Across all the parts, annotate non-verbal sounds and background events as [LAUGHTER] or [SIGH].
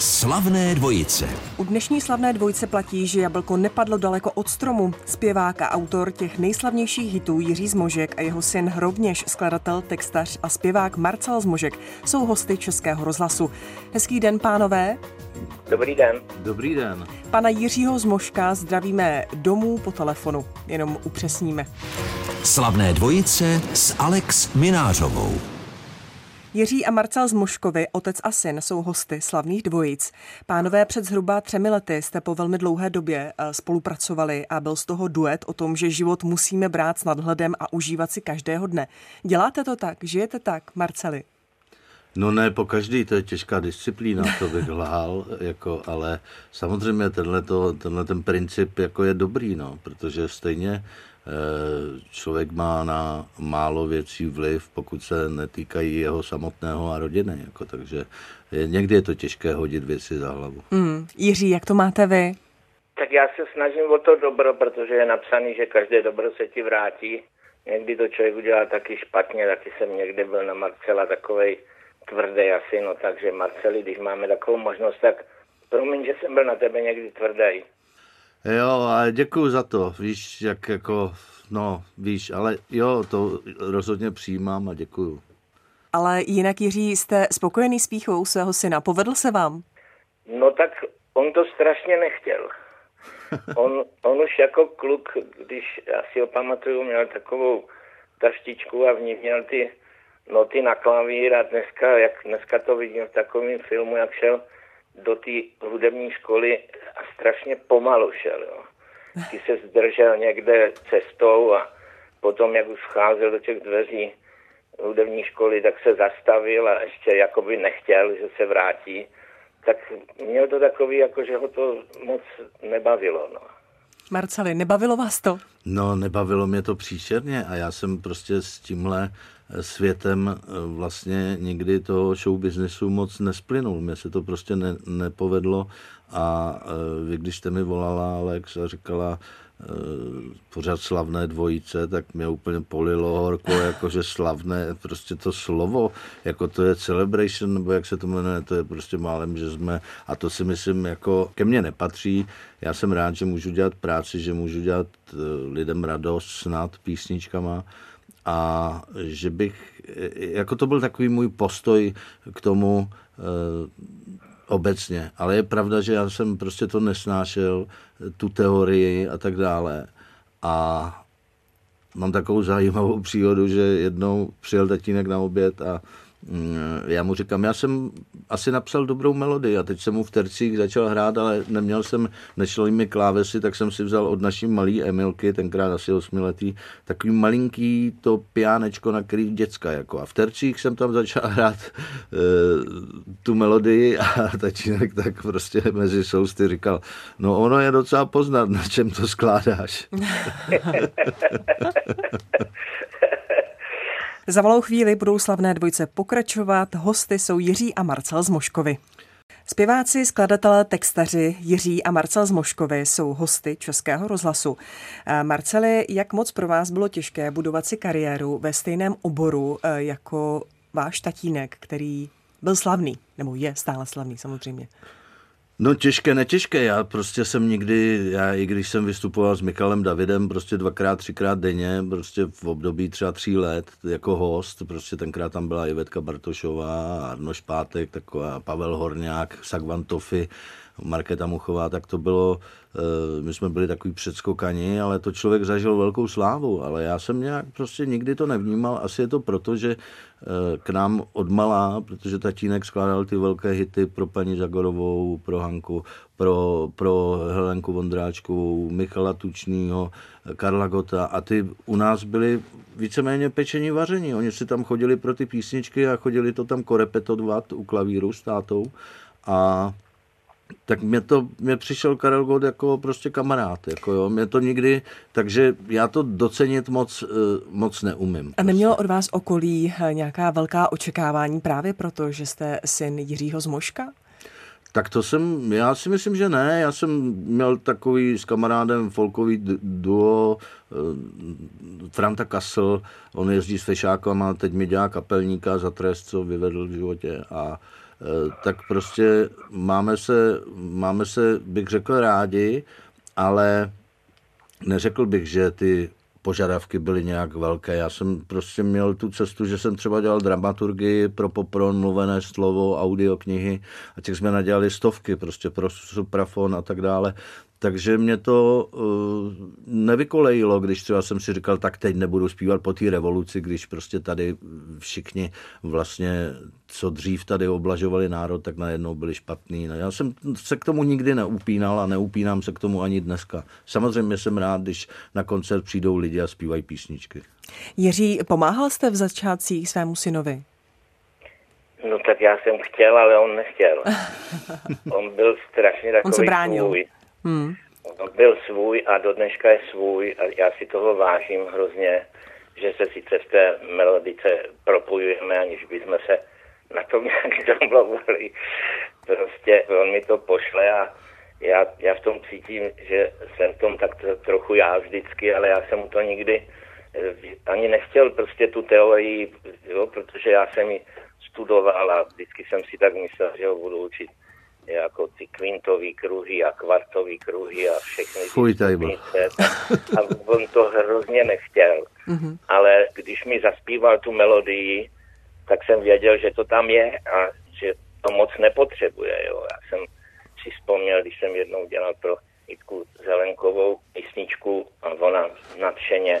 Slavné dvojice. U dnešní slavné dvojice platí, že jablko nepadlo daleko od stromu. Zpěvák a autor těch nejslavnějších hitů Jiří Zmožek a jeho syn rovněž skladatel, textař a zpěvák Marcel Zmožek jsou hosty Českého rozhlasu. Hezký den, pánové. Dobrý den. Dobrý den. Pana Jiřího Zmožka zdravíme domů po telefonu, jenom upřesníme. Slavné dvojice s Alex Minářovou. Jiří a Marcel Zmoškovi, otec a syn, jsou hosty slavných dvojic. Pánové, před zhruba třemi lety jste po velmi dlouhé době eh, spolupracovali a byl z toho duet o tom, že život musíme brát s nadhledem a užívat si každého dne. Děláte to tak? Žijete tak, Marceli? No ne, po každý, to je těžká disciplína, to bych lhal, jako, ale samozřejmě tenhle, to, tenhle ten princip jako je dobrý, no, protože stejně Eh, člověk má na málo věcí vliv, pokud se netýkají jeho samotného a rodiny. Jako, takže je, někdy je to těžké hodit věci za hlavu. Mm. Jiří, jak to máte vy? Tak já se snažím o to dobro, protože je napsaný, že každé dobro se ti vrátí. Někdy to člověk udělá taky špatně, taky jsem někdy byl na Marcela takovej tvrdý asi, no takže Marceli, když máme takovou možnost, tak promiň, že jsem byl na tebe někdy tvrdý. Jo, a děkuji za to, víš, jak jako, no, víš, ale jo, to rozhodně přijímám a děkuju. Ale jinak, Jiří, jste spokojený s píchou svého syna, povedl se vám? No tak on to strašně nechtěl. [LAUGHS] On, on už jako kluk, když já si ho pamatuju, měl takovou taštičku a v ní měl ty noty na klavír a dneska, jak dneska to vidím v takovém filmu, jak šel do té hudební školy a strašně pomalu šel. Jo. Ty se zdržel někde cestou a potom, jak už vcházel do těch dveří hudební školy, tak se zastavil a ještě jakoby nechtěl, že se vrátí. Tak měl to takový, jako že ho to moc nebavilo. No. Marceli, nebavilo vás to? No, nebavilo mě to příšerně a já jsem prostě s tímhle světem eh, vlastně nikdy toho show businessu moc nesplynul. Mně se to prostě ne, nepovedlo a eh, vy, když jste mi volala, Alex, a říkala, eh, pořád slavné dvojice, tak mě úplně polilo horko, [LAUGHS] jakože slavné, prostě to slovo, jako to je celebration, nebo jak se to jmenuje, to je prostě málem, že jsme, a to si myslím, jako ke mně nepatří. Já jsem rád, že můžu dělat práci, že můžu dělat lidem radost snad písničkama, a že bych, jako to byl takový můj postoj k tomu e, obecně, ale je pravda, že já jsem prostě to nesnášel, tu teorii a tak dále. A mám takovou [LAUGHS] zajímavou příhodu, že jednou přijel tatínek na oběd a já mu říkám, já jsem asi napsal dobrou melodii a teď jsem mu v tercích začal hrát, ale neměl jsem, nešlo mi klávesy, tak jsem si vzal od naší malý Emilky, tenkrát asi osmiletý, takový malinký to piánečko, na který děcka jako. A v tercích jsem tam začal hrát e, tu melodii a [LAUGHS] tatínek tak prostě mezi sousty říkal, no ono je docela poznat, na čem to skládáš. [LAUGHS] Za malou chvíli budou slavné dvojce pokračovat. Hosty jsou Jiří a Marcel Zmoškovi. Zpěváci, skladatelé, textaři Jiří a Marcel Zmoškovi jsou hosty Českého rozhlasu. Eh, Marceli, jak moc pro vás bylo těžké budovat si kariéru ve stejném oboru eh, jako váš tatínek, který byl slavný, nebo je stále slavný samozřejmě? No těžké, netěžké. Já prostě jsem nikdy, já i když jsem vystupoval s Michalem Davidem prostě dvakrát, třikrát denně, prostě v období třeba tří let jako host, prostě tenkrát tam byla Ivetka Bartošová, Arno Špátek, taková Pavel Horňák, Sagvan Tofy, Markéta Muchová, tak to bylo, eh, my jsme byli takový předskokani, ale to člověk zažil velkou slávu, ale já jsem nějak prostě nikdy to nevnímal, asi je to proto, že eh, k nám odmalá, protože tatínek skládal ty velké hity pro paní Zagorovou, pro Hanku, pro, pro Helenku Vondráčkovou, Michala Tučnýho, Karla Gota a ty u nás byli víceméně pečení vaření. Oni si tam chodili pro ty písničky a chodili to tam korepetovat u klavíru s tátou a tak mě to, mě přišel Karel Gott jako prostě kamarád, jako jo, mě to nikdy, takže já to docenit moc, eh, moc neumím. A nemělo od vás okolí eh, nějaká velká očekávání právě proto, že jste syn Jiřího Zmoška? Tak to jsem, já si myslím, že ne. Já jsem měl takový s kamarádem folkový duo eh, Franta Kassel, on jezdí s fešákama, teď mi dělá kapelníka za trest, co vyvedl v životě a tak prostě máme se, máme se, bych řekl, rádi, ale neřekl bych, že ty požadavky byly nějak velké. Já jsem prostě měl tu cestu, že jsem třeba dělal dramaturgii pro popron, mluvené slovo, audioknihy a těch jsme nadělali stovky prostě pro suprafon a tak dále. Takže mě to uh, nevykolejilo, když třeba jsem si říkal, tak teď nebudu zpívat po té revoluci, když prostě tady všichni vlastně, co dřív tady oblažovali národ, tak najednou byli špatný. No, já jsem se k tomu nikdy neupínal a neupínám se k tomu ani dneska. Samozřejmě jsem rád, když na koncert přijdou lidi a zpívají písničky. Jiří, pomáhal jste v začátcích svému synovi? No tak já jsem chtěl, ale on nechtěl. [LAUGHS] on byl strašně takový On se bránil. svůj. Hmm. Byl svůj a do dneška je svůj a já si toho vážím hrozně, že se sice v té melodice propojujeme, aniž bychom se na tom [LAUGHS] nějak domlouvali. Prostě on mi to pošle a já, já v tom cítím, že jsem v tom tak trochu já vždycky, ale já jsem mu to nikdy eh, ani nechtěl prostě tu teorii, jo, protože já jsem ji studoval a vždycky jsem si tak myslel, že ho budu učit jako ty kvintový kruhy a kvartový kruhy a všechny Fuj, ty stupnice. A on to hrozně nechtěl. Mm-hmm. Ale když mi zaspíval tu melodii, tak jsem věděl, že to tam je a že to moc nepotřebuje. Jo. Já jsem si vzpomněl, když jsem jednou dělal pro Jitku Zelenkovou písničku a ona nadšeně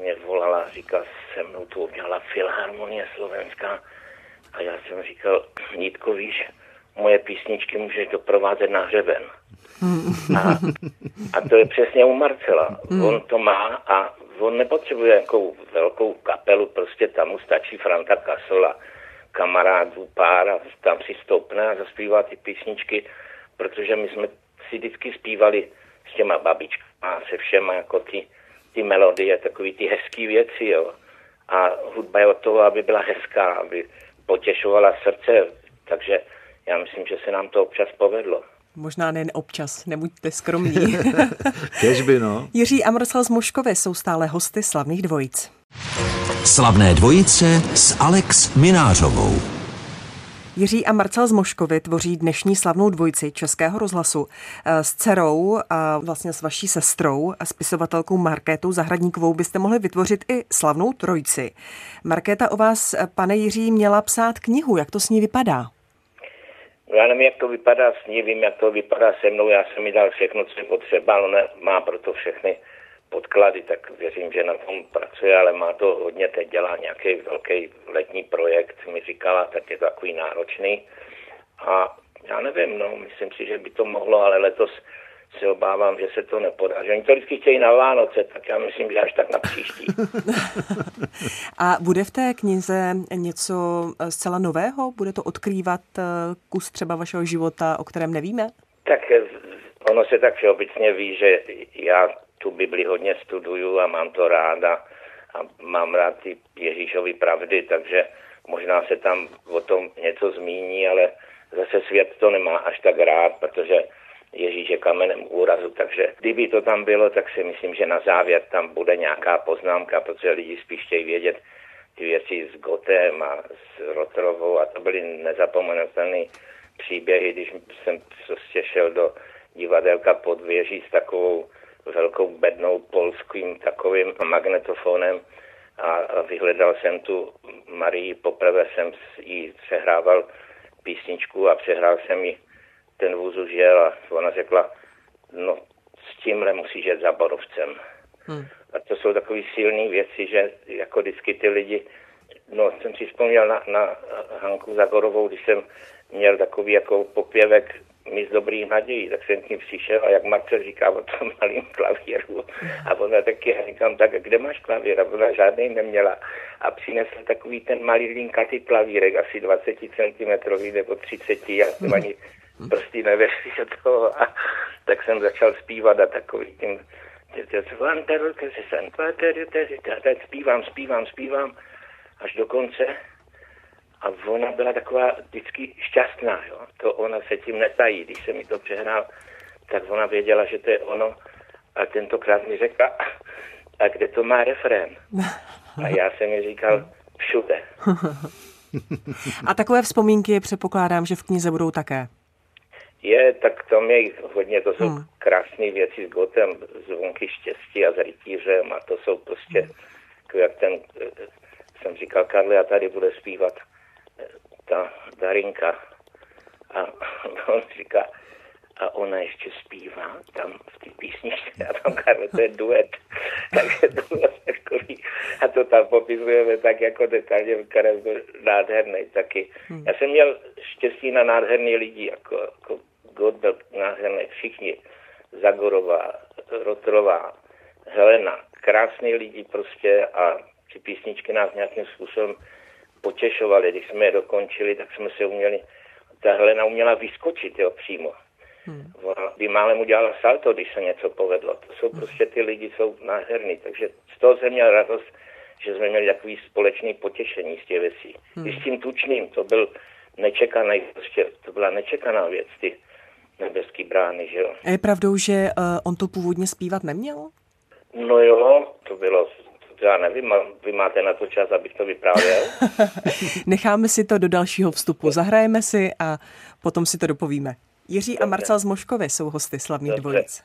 mě volala a říkala, se mnou to udělala Filharmonie Slovenská. A já jsem říkal, Jitko, víš, moje písničky můžeš doprovázet na hřeben. A, a to je přesně u Marcela. On to má a on nepotřebuje nějakou velkou kapelu, prostě tam mu stačí Franta Kasola, kamarádů pár a tam si stoupne a zaspívá ty písničky, protože my jsme si vždycky zpívali s těma babičkama a se všema jako ty, ty melodie, takový ty hezký věci, jo. A hudba je od toho, aby byla hezká, aby potěšovala srdce, takže já myslím, že se nám to občas povedlo. Možná nejen občas, nebuďte skromní. [LAUGHS] Kežby, no. Jiří a Marcel z Moškovy jsou stále hosty slavných dvojic. Slavné dvojice s Alex Minářovou. Jiří a Marcel z Moškovy tvoří dnešní slavnou dvojici Českého rozhlasu. Eh, S dcerou a vlastně s vaší sestrou a spisovatelkou Markétou Zahradníkovou byste mohli vytvořit i slavnou trojici. Markéta o vás, eh, pane Jiří, měla psát knihu. Jak to s ní vypadá? Já nevím, jak to vypadá s ní, vím, jak to vypadá se mnou, já jsem mi dal všechno, co je potřeba, ona má proto všechny podklady, tak věřím, že na tom pracuje, ale má to hodně, teď dělá nějaký velký letní projekt, mi říkala, tak je to takový náročný. A já nevím, no, myslím si, že by to mohlo, ale letos se obávám, že se to nepodaří. Oni to vždycky chtějí na Vánoce, tak já myslím, že až tak na příští. [LAUGHS] A bude v té knize něco eh, zcela nového? Bude to odkrývat eh, kus třeba vašeho života, o kterém nevíme? Tak eh, ono se tak všeobecně ví, že já tu Bibli hodně studuju a mám to ráda a mám rád ty Ježíšovy pravdy, takže možná se tam o tom něco zmíní, ale zase svět to nemá až tak rád, protože Ježíš je kamenem úrazu, takže kdyby to tam bylo, tak si myslím, že na závěr tam bude nějaká poznámka, protože lidi spíš chtějí vědět ty věci s Gotem a s Rotrovou a to byly nezapomenutelné příběhy, když jsem prostě šel do divadelka pod věží s takovou velkou bednou polským takovým magnetofonem a vyhledal jsem tu Marii, poprvé jsem jí přehrával písničku a přehrál jsem ji ten vůz už jel a ona řekla, no s tímhle musíš jet za Borovcem. Hmm. A to jsou takové silné věci, že jako vždycky ty lidi, no jsem si vzpomněl na, na Hanku Zagorovou, když jsem měl takový jako popěvek mi z dobrých nadějí, tak jsem k ní přišel a jak Marcel říká o tom malým klavíru a ona taky, já říkám, tak kde máš klavír? A ona žádný neměla a přinesl takový ten malý linkatý klavírek, asi 20 cm nebo 30, já jsem ani prostě nevěřil do toho a tak jsem začal zpívat a takový tím zpívám, zpívám, zpívám až do konce a ona byla taková vždycky šťastná, jo. To ona se tím netají, když se mi to přehrál, tak ona věděla, že to je ono a tentokrát mi řekla, a kde to má refrén? A já jsem mi říkal, všude. [LAUGHS] A takové vzpomínky předpokládám, že v knize budou také. Je, tak tam je hodně, to jsou hmm. krásné věci s Gotem, zvonky štěstí a s rytířem a to jsou prostě, hmm. jak ten, eh, jsem říkal Karli, a tady bude zpívat eh, ta Darinka a [LAUGHS] on říká, a ona ještě zpívá tam v té písničce a tam Karle, to je duet. [LAUGHS] Takže to bylo takový, a to tam popisujeme tak jako detailně, Karel byl nádherný taky. Hmm. Já jsem měl štěstí na nádherný lidi, jako, jako God byl nádherný, všichni. Zagorová, Rotrová, Helena, krásný lidi prostě a ty písničky nás nějakým způsobem potěšovaly. Když jsme je dokončili, tak jsme si uměli, ta Helena uměla vyskočit jo, přímo. Hmm. Ona by málem udělala salto, když se něco povedlo. To jsou prostě ty lidi, jsou nádherní. Takže z toho jsem měl radost, že jsme měli takový společný potěšení z těch věcí. Hmm. I s tím tučným, to byl nečekaný, prostě, to byla nečekaná věc, ty nebeský brány, že jo. A je pravdou, že uh, on to původně zpívat neměl? No jo, to bylo já nevím, vy máte na to čas, abych to vyprávěl. [LAUGHS] Necháme si to do dalšího vstupu, zahrajeme si a potom si to dopovíme. Jiří Dobře. a Marcel z Moškovy jsou hosty Slavných Dobře. dvojic.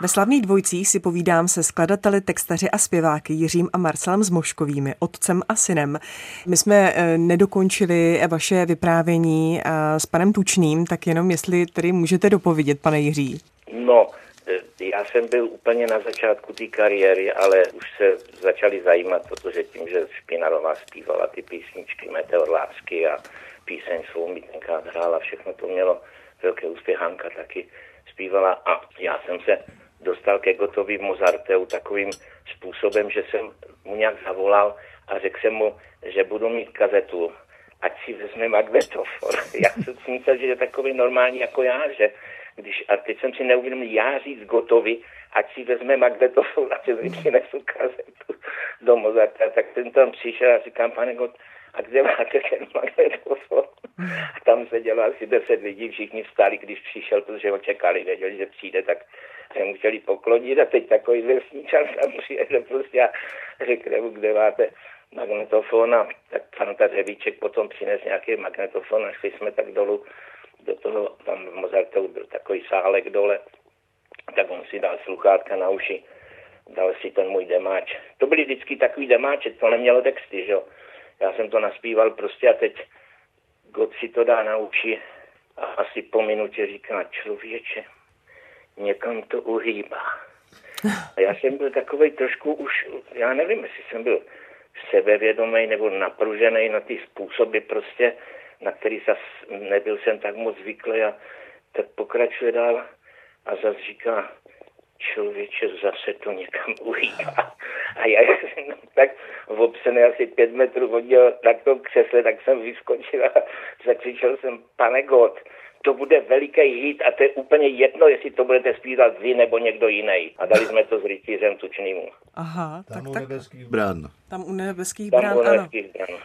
Ve slavných dvojicích si povídám se skladateli, textaři a zpěváky Jiřím a Marcelem Zmoškovými, otcem a synem. My jsme eh, nedokončili vaše vyprávění eh, s panem Tučným, tak jenom jestli tedy můžete dopovědět, pane Jiří. No, eh, já jsem byl úplně na začátku té kariéry, ale už se začali zajímat, protože tím, že Špinarová zpívala ty písničky Meteor lásky a píseň svou mi tenkrát hrála, všechno to mělo velký úspěch, Hanka taky zpívala a já jsem se dostal ke Gotovi Mozarteu takovým způsobem, že jsem mu nějak zavolal a řekl jsem mu, že budu mít kazetu, ať si vezme magnetofon. [LAUGHS] Já jsem si myslel, že je takový normální jako já, že když, a teď jsem si neuvědomil, já říct Gotovi, ať si vezme magnetofon a že přinesu kazetu do Mozarta. Tak jsem tam přišel a říkám, pane Got, a kde máte ten magnetofon? A tam sedělo asi deset lidí, všichni vstali, když přišel, protože ho čekali, věděli, že přijde, tak se mu chtěli poklonit a teď takový vesničan tam přijede prostě a řekne mu, kde máte magnetofon a tak pan Řevíček potom přines nějaký magnetofon a šli jsme tak dolů do toho, tam v Mozartu byl takový sálek dole, tak on si dal sluchátka na uši, dal si ten můj demáč. To byly vždycky takový demáče, to nemělo texty, že jo. Já jsem to naspíval prostě a teď God si to dá na uši a asi po minutě říká, člověče, někam to uhýbá. A já jsem byl takový trošku už, já nevím, jestli jsem byl sebevědomý nebo napružený na ty způsoby prostě, na který zas nebyl jsem tak moc zvyklý a tak pokračuje dál a zase říká, člověče, zase to někam uhýbá. A já jsem tak obsený asi pět metrů hodil na tom křesle, tak jsem vyskočil a zakřičel jsem, pane God, to bude veliký hit a to je úplně jedno, jestli to budete zpívat vy nebo někdo jiný. A dali jsme to s rytířem tučnýmu. Aha, tam tak, u nebeských brán. Tam u nebeských tam brán, u nebeských ano. Brán.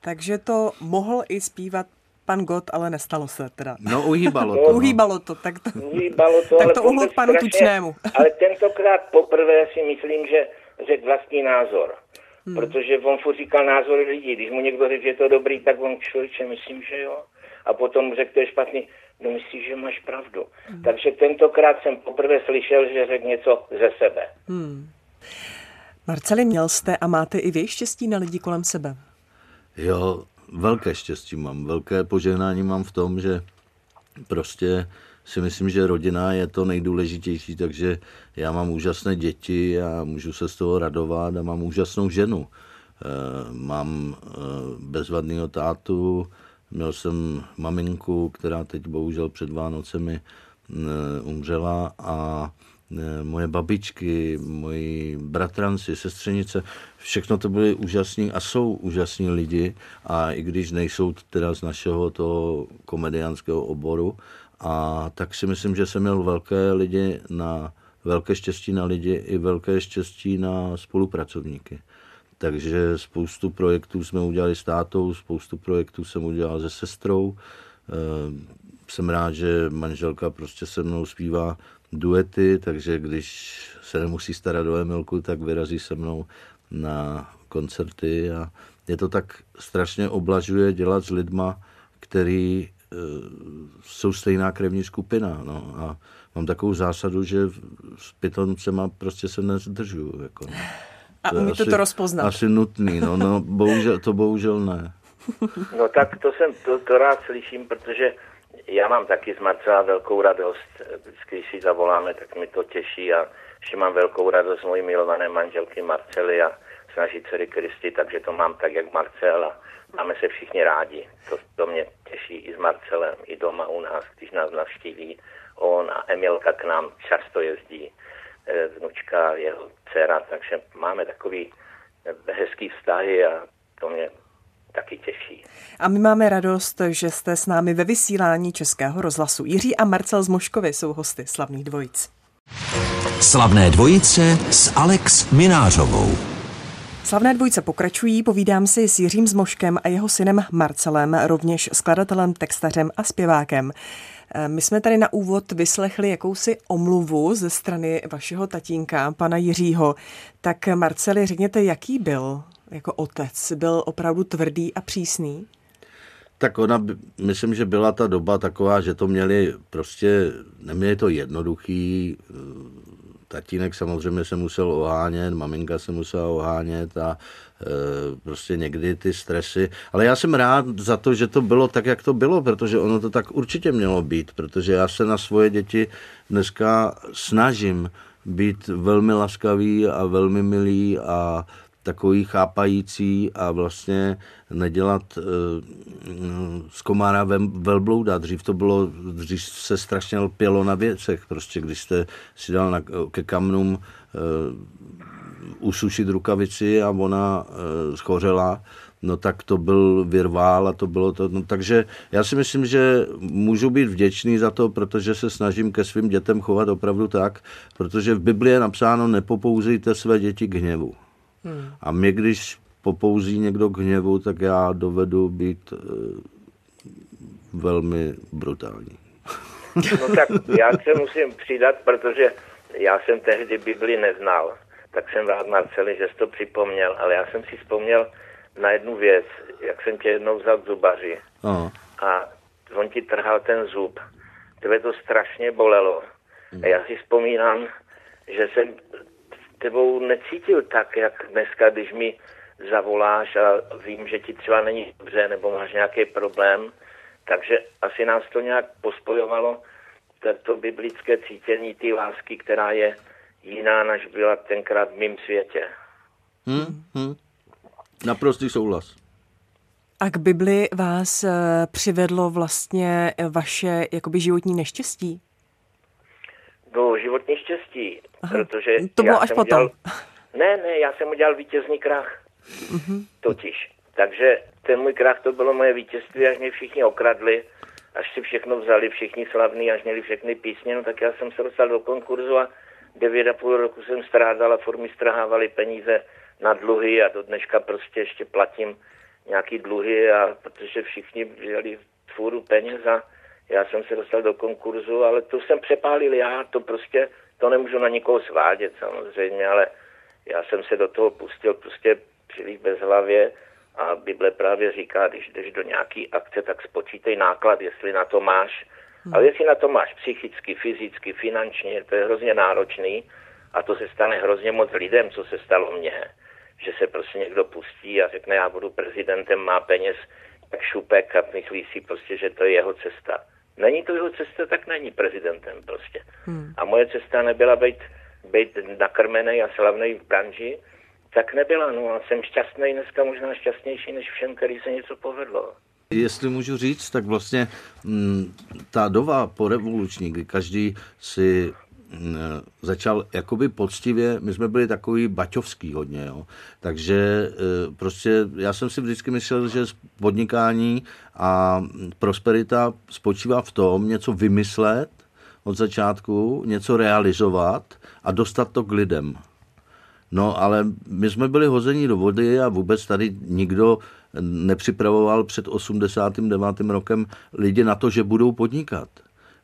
Takže to mohl i zpívat pan Gott, ale nestalo se teda. No uhýbalo [LAUGHS] to. No. Uhýbalo to, tak to, uhýbalo to, [LAUGHS] tak to uhlo panu strašně, Tučnému. [LAUGHS] ale tentokrát poprvé si myslím, že řekl vlastní názor. Hmm. Protože on furt říkal názor lidí. Když mu někdo řekl, že je to dobrý, tak on člověče, myslím, že jo. A potom řekl, to je špatný. No myslíš, že máš pravdu. Hmm. Takže tentokrát jsem poprvé slyšel, že řekl něco ze sebe. Hmm. Marceli, měl jste a máte i vy štěstí na lidi kolem sebe? Jo, velké štěstí mám. Velké požehnání mám v tom, že prostě si myslím, že rodina je to nejdůležitější, takže já mám úžasné děti a můžu se z toho radovat a mám úžasnou ženu. Eh, mám eh, bezvadného tátu, měl jsem maminku, která teď bohužel před Vánocemi eh, umřela a moje babičky, moji bratranci, sestřenice, všechno to byly úžasní a jsou úžasní lidi a i když nejsou teda z našeho toho komediánského oboru, a tak si myslím, že jsem měl velké lidi na velké štěstí na lidi i velké štěstí na spolupracovníky. Takže spoustu projektů jsme udělali s tátou, spoustu projektů jsem udělal se sestrou. Eh, jsem rád, že manželka prostě se mnou zpívá duety, takže když se nemusí starat o Emilku, tak vyrazí se mnou na koncerty a mě to tak strašně oblažuje dělat s lidma, který e, jsou stejná krevní skupina. No. A mám takovou zásadu, že s pitoncema prostě se nezdržuju. Jako, no. A to umíte asi, to rozpoznat? Asi nutný, no, no bohužel, to bohužel ne. [LAUGHS] No tak to jsem, to, to rád slyším, protože já mám taky z Marcela velkou radost. Vždycky, když si zavoláme, tak mi to těší a že mám velkou radost z mojí milované manželky Marcely a z naší dcery Kristy, takže to mám tak, jak Marcel a máme se všichni rádi. To, to mě těší i s Marcelem, i doma u nás, když nás navštíví on a Emilka k nám často jezdí, vnučka, jeho dcera, takže máme takový hezký vztahy a to mě taky těší. A my máme radost, že jste s námi ve vysílání Českého rozhlasu. Jiří a Marcel z Moškovy jsou hosty slavných dvojic. Slavné dvojice s Alex Minářovou. Slavné dvojce pokračují, povídám si s Jiřím Zmoškem a jeho synem Marcelem, rovněž skladatelem, textařem a zpěvákem. My jsme tady na úvod vyslechli jakousi omluvu ze strany vašeho tatínka, pana Jiřího. Tak Marceli, řekněte, jaký byl jako otec? Byl opravdu tvrdý a přísný? Tak ona, myslím, že byla ta doba taková, že to měli prostě, neměli to jednoduchý, tatínek samozřejmě se musel ohánět, maminka se musela ohánět a prostě někdy ty stresy. Ale já jsem rád za to, že to bylo tak, jak to bylo, protože ono to tak určitě mělo být, protože já se na svoje děti dneska snažím být velmi laskavý a velmi milý a takový chápající a vlastně nedělat e, z komára velblouda. Dřív to bylo, dřív se strašně lpělo na věcech, prostě když jste si dal na, ke kamnům e, usušit rukavici a ona e, schořela, no tak to byl virvál a to bylo to. No, takže já si myslím, že můžu být vděčný za to, protože se snažím ke svým dětem chovat opravdu tak, protože v Biblii je napsáno nepopouzejte své děti k hněvu. Hmm. A mě, když popouzí někdo k hněvu, tak já dovedu být e, velmi brutální. No tak já se musím přidat, protože já jsem tehdy Bibli neznal. Tak jsem rád, Marceli, že jsi to připomněl, ale já jsem si vzpomněl na jednu věc, jak jsem tě jednou vzal k zubaři Aha. a on ti trhal ten zub. Tebe to strašně bolelo. A já si vzpomínám, že jsem tebou necítil tak, jak dneska, když mi zavoláš a vím, že ti třeba není dobře nebo máš nějaký problém, takže asi nás to nějak pospojovalo, to biblické cítění té lásky, která je jiná, než byla tenkrát v mém světě. Hmm, hmm. Naprostý souhlas. A k Bibli vás eh, přivedlo vlastně vaše jakoby životní neštěstí? do životní štěstí, Aha, protože... To bylo až potom. Udělal, ne, ne, já jsem udělal vítězný krach. Uh-huh. Totiž. Takže ten můj krach to bylo moje vítězství, až mě všichni okradli, až si všechno vzali, všichni slavní, až měli všechny písně, no tak já jsem se dostal do konkurzu a devět a půl roku jsem strádal a formy strhávali peníze na dluhy a do dneška prostě ještě platím nějaký dluhy a protože všichni vzali fůru peněz a já jsem se dostal do konkurzu, ale to jsem přepálil já, to prostě, to nemůžu na nikoho svádět samozřejmě, ale já jsem se do toho pustil prostě příliš bez hlavě a Bible právě říká, když jdeš do nějaký akce, tak spočítej náklad, jestli na to máš. Hmm. Ale jestli na to máš psychicky, fyzicky, finančně, to je hrozně náročný a to se stane hrozně moc lidem, co se stalo mně. Že se prostě někdo pustí a řekne, já budu prezidentem, má peněz, tak šupek a myslí si prostě, že to je jeho cesta. Není to jeho cesta, tak není prezidentem prostě. Hmm. A moje cesta nebyla být, být nakrmený a slavný v branži, tak nebyla. No a jsem šťastný dneska, možná šťastnější než všem, který se něco povedlo. Jestli můžu říct, tak vlastně mm, ta doba po revoluční, kdy každý si Eh, začal jakoby poctivě, my jsme byli takový baťovský hodně, jo. takže eh, prostě já jsem si vždycky myslel, že podnikání a prosperita spočívá v tom něco vymyslet od začátku, něco realizovat a dostat to k lidem. No ale my jsme byli hození do vody a vůbec tady nikdo nepřipravoval před 89. rokem lidi na to, že budou podnikat.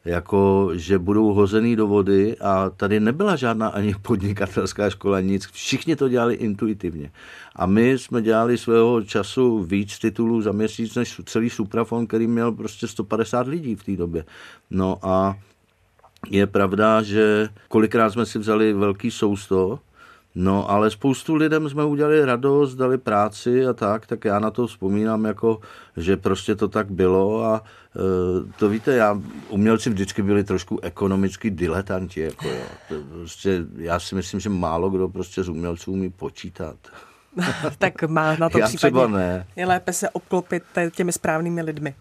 jako že budou hozený do vody a tady nebyla žádná ani podnikatelská škola, nic. Všichni to dělali intuitivně. A my jsme dělali svého času víc titulů za měsíc než celý Suprafon, který měl prostě 150 lidí v té době. No a je pravda, že kolikrát jsme si vzali velký sousto, No, ale spoustu lidem jsme udělali radost, dali práci a tak, tak já na to vzpomínám jako, že prostě to tak bylo a e, to víte, já, umělci vždycky byli trošku ekonomicky diletanti, jako jo. To prostě, já si myslím, že málo kdo prostě z umělců umí počítat. [LAUGHS] tak má na to já případně. třeba ne. Je lépe se obklopit těmi správnými lidmi.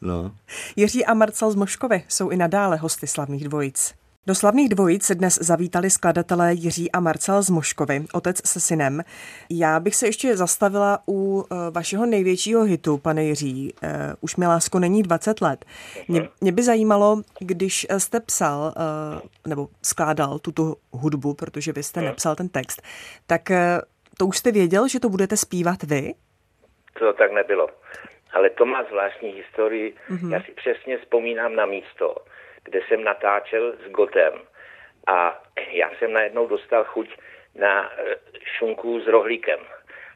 no. [LAUGHS] Jiří a Marcel z Moškovy jsou i nadále hosty slavných dvojic. Do slavných dvojic dnes zavítali skladatelé Jiří a Marcel z Moškovy, otec se synem. Já bych se ještě zastavila u eh, vašeho největšího hitu, pane Jiří. Uh, už mi lásko není 20 let. Mě, mě by zajímalo, když jste psal uh, nebo skládal tuto hudbu, protože vy jste nepsal ten text, tak to už jste věděl, že to budete zpívat vy? To tak nebylo. Ale to má zvláštní historii. Mm-hmm. Já si přesně vzpomínám na místo kde jsem natáčel s Gotem. A já jsem najednou dostal chuť na eh, šunku s rohlíkem.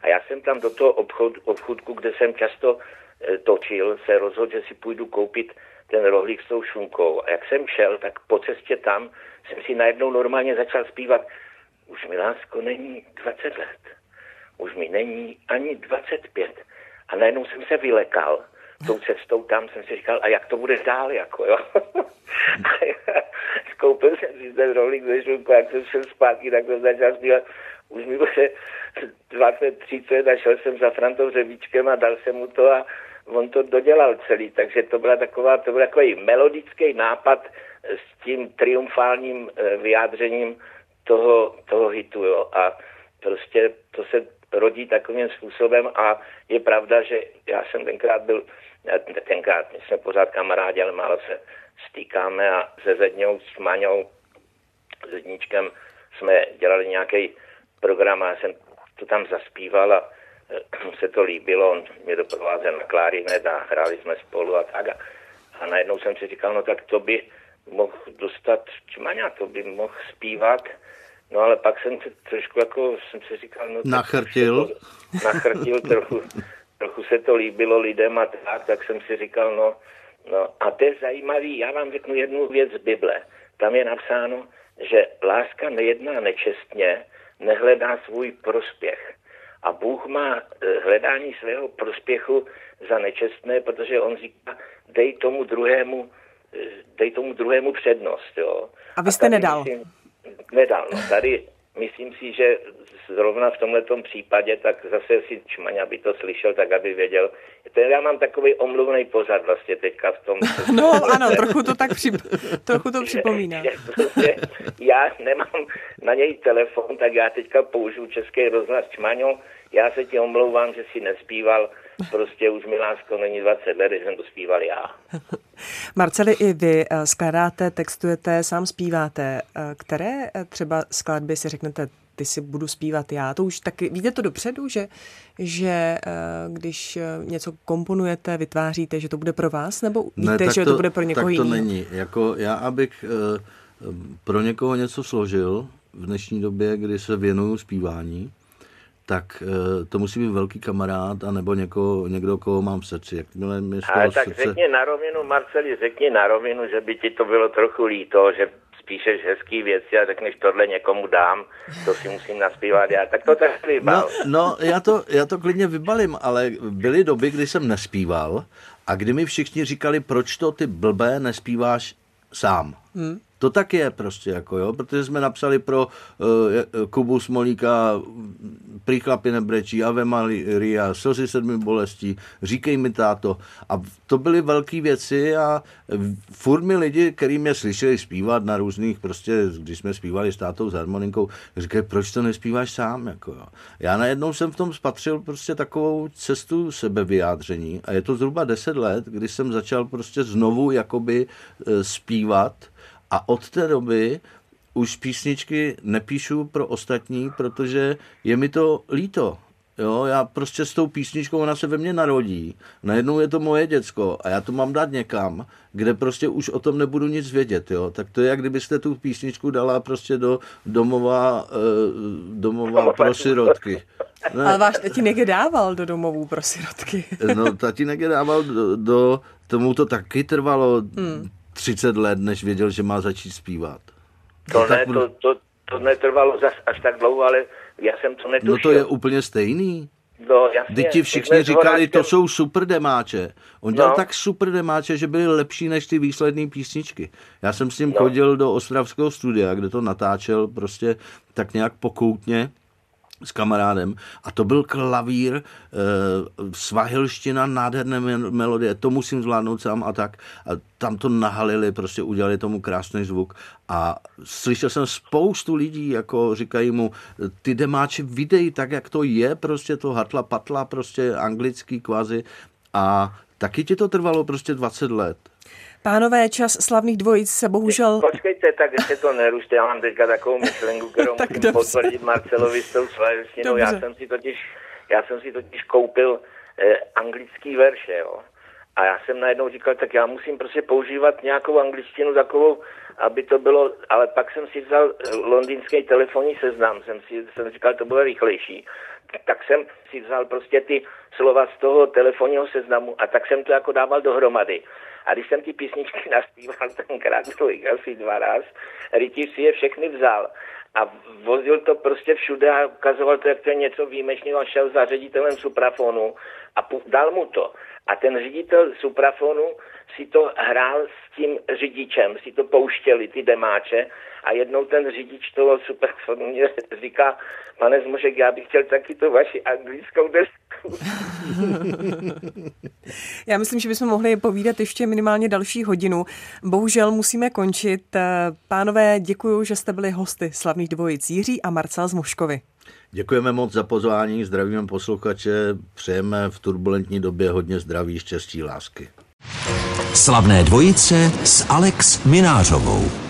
A já jsem tam do toho obchod, obchodku, kde jsem často eh, točil, se rozhodl, že si půjdu koupit ten rohlík s tou šunkou. A jak jsem šel, tak po cestě tam jsem si najednou normálně začal zpívat už mi lásko není 20 let. Už mi není ani 25. A najednou jsem se vylekal tou cestou tam jsem si říkal, a jak to bude dál, jako jo. [LAUGHS] Skoupil jsem si ten rohlík ze šunku, jak jsem šel zpátky, tak to začal zpívat. Už mi bude 20, 30 a šel jsem za Frantou Řevíčkem a dal jsem mu to a on to dodělal celý, takže to byla taková, to byl takový melodický nápad s tím triumfálním eh, vyjádřením toho, toho hitu, jo. A prostě to se rodí takovým způsobem a je pravda, že já jsem tenkrát byl, tenkrát my jsme pořád kamarádi, ale málo se stýkáme a se Zedňou, s Maňou, Zedníčkem jsme dělali nějaký program a já jsem to tam zaspíval a eh, se to líbilo, on mě doprovázel na klarinet a hráli jsme spolu a tak. A, a najednou jsem si říkal, no tak to by mohl dostat Čmaňa, to by mohl zpívat No ale pak jsem se trošku jako, jsem si říkal, no... Nachrtil? To, nachrtil trochu, [LAUGHS] trochu se to líbilo lidem a tak, tak jsem si říkal, no, no a to je zajímavý, já vám řeknu jednu věc z Bible. Tam je napsáno, že láska nejedná nečestně, nehledá svůj prospěch. A Bůh má eh, hledání svého prospěchu za nečestné, protože on říká, dej tomu druhému, eh, dej tomu druhému přednost. Jo. A vy jste a nedal? Myslím, nedal. No. Tady myslím si, že zrovna v tomto případě, tak zase si Čmaňa by to slyšel, tak aby věděl. To já mám takový omluvný pořad vlastně teďka v tom. [LAUGHS] No ano, trochu to tak při, trochu to připomíná. Že, [LAUGHS] že prostě já nemám na něj telefon, tak já teďka použiju český rozhlas Čmaňo. Já se ti omlouvám, že si nespíval Prostě už mi lásko není 20 let, když jsem to zpíval já. [LAUGHS] Marceli, i vy eh, skládáte, textujete, sám zpíváte. Eh, které eh, třeba skladby si řeknete, ty si budu zpívat já? To už taky, víte to dopředu, že, že když něco komponujete, vytváříte, že to bude pro vás, nebo víte, ne, že to, to bude pro někoho jiného? Tak to není. Jako já, abych pro někoho něco složil v dnešní době, kdy se věnuju zpívání, tak eh, to musí být velký kamarád, anebo něko, někdo, koho mám v srdci. Jakmile mi Ale tak srdce... řekni na rovinu, Marceli, řekni na rovinu, že by ti to bylo trochu líto, že spíšeš hezký věci a řekneš, tohle někomu dám, to si musím naspívat já, tak to tak vybal. No, no já, to, já to klidně vybalím, ale byly doby, kdy jsem nespíval a kdy mi všichni říkali, proč to ty blbé nespíváš sám. Hmm. To tak je prostě, jako jo, protože jsme napsali pro uh, Kubu Smolíka Prý chlapi nebrečí, Ave Maria, Slzy sedmi bolestí, Říkej mi táto. A to byly velké věci a furt mi lidi, který mě slyšeli zpívat na různých, prostě, když jsme zpívali s tátou s harmoninkou, říkají, proč to nespíváš sám? Jako, jo. Já najednou jsem v tom spatřil prostě takovou cestu sebevyjádření a je to zhruba deset let, kdy jsem začal prostě znovu jakoby e, zpívat a od té doby už písničky nepíšu pro ostatní, protože je mi to líto. Jo, já prostě s tou písničkou, ona se ve mně narodí, najednou je to moje děcko a já to mám dát někam, kde prostě už o tom nebudu nic vědět, jo. Tak to je, jak kdybyste tu písničku dala prostě do domova, uh, domova pro sirotky. Ne. Ale váš tatínek je dával do domovů pro sirotky. no, tatínek je dával do, do tomu to taky trvalo hmm. 30 let, než věděl, že má začít zpívat. To no, ne, to, to, to netrvalo zas až tak dlouho, ale já jsem to netušil. No to je úplně stejný. No, jasně. Teď ti všichni říkali, to jsou super demáče. On dělal no. tak super demáče, že byly lepší než ty výsledné písničky. Já jsem s ním no. chodil do ostravského studia, kde to natáčel prostě tak nějak pokoutně s kamarádem a to byl klavír, e, svahilština, nádherné melodie, to musím zvládnout sám a tak. A tam to nahalili, prostě udělali tomu krásný zvuk a slyšel jsem spoustu lidí, jako říkají mu, ty demáči videj tak, jak to je, prostě to hatla patla, prostě anglický kvazi a taky ti to trvalo prostě 20 let. Pánové, čas slavných dvojic se bohužel... Počkejte, tak ještě to nerušte, já mám teďka takovou myšlenku, kterou [LAUGHS] musím dobře. potvrdit Marcelovi s tou slavestinou. Já jsem si totiž, já jsem si totiž koupil eh, anglický verše, jo. A já jsem najednou říkal, tak já musím prostě používat nějakou angličtinu takovou, aby to bylo, ale pak jsem si vzal eh, londýnský telefonní seznam, jsem si jsem říkal, to bude rychlejší. Tak jsem si vzal prostě ty slova z toho telefonního seznamu a tak jsem to jako dával dohromady. A když jsem ty písničky [LAUGHS] naspíval tenkrát tolik, asi dva raz, Ryti si je všechny vzal a vozil to prostě všude a ukazoval to, jak to je něco výjimečného. On šel za ředitelem suprafonu a dal mu to. A ten ředitel suprafonu si to hrál s tím řidičem, si to pouštěli, ty demáče. A jednou ten řidič toho suprafonu mě [LAUGHS] říká, pane Zmožek, já bych chtěl taky tu vaši anglickou desku. [LAUGHS] Já myslím, že bychom mohli povídat ještě minimálně další hodinu. Bohužel musíme končit. Pánové, děkuji, že jste byli hosty slavných dvojic Jiří a Marcel z Moškovy. Děkujeme moc za pozvání, zdravíme posluchače, přejeme v turbulentní době hodně zdraví, štěstí, lásky. Slavné dvojice s Alex Minářovou.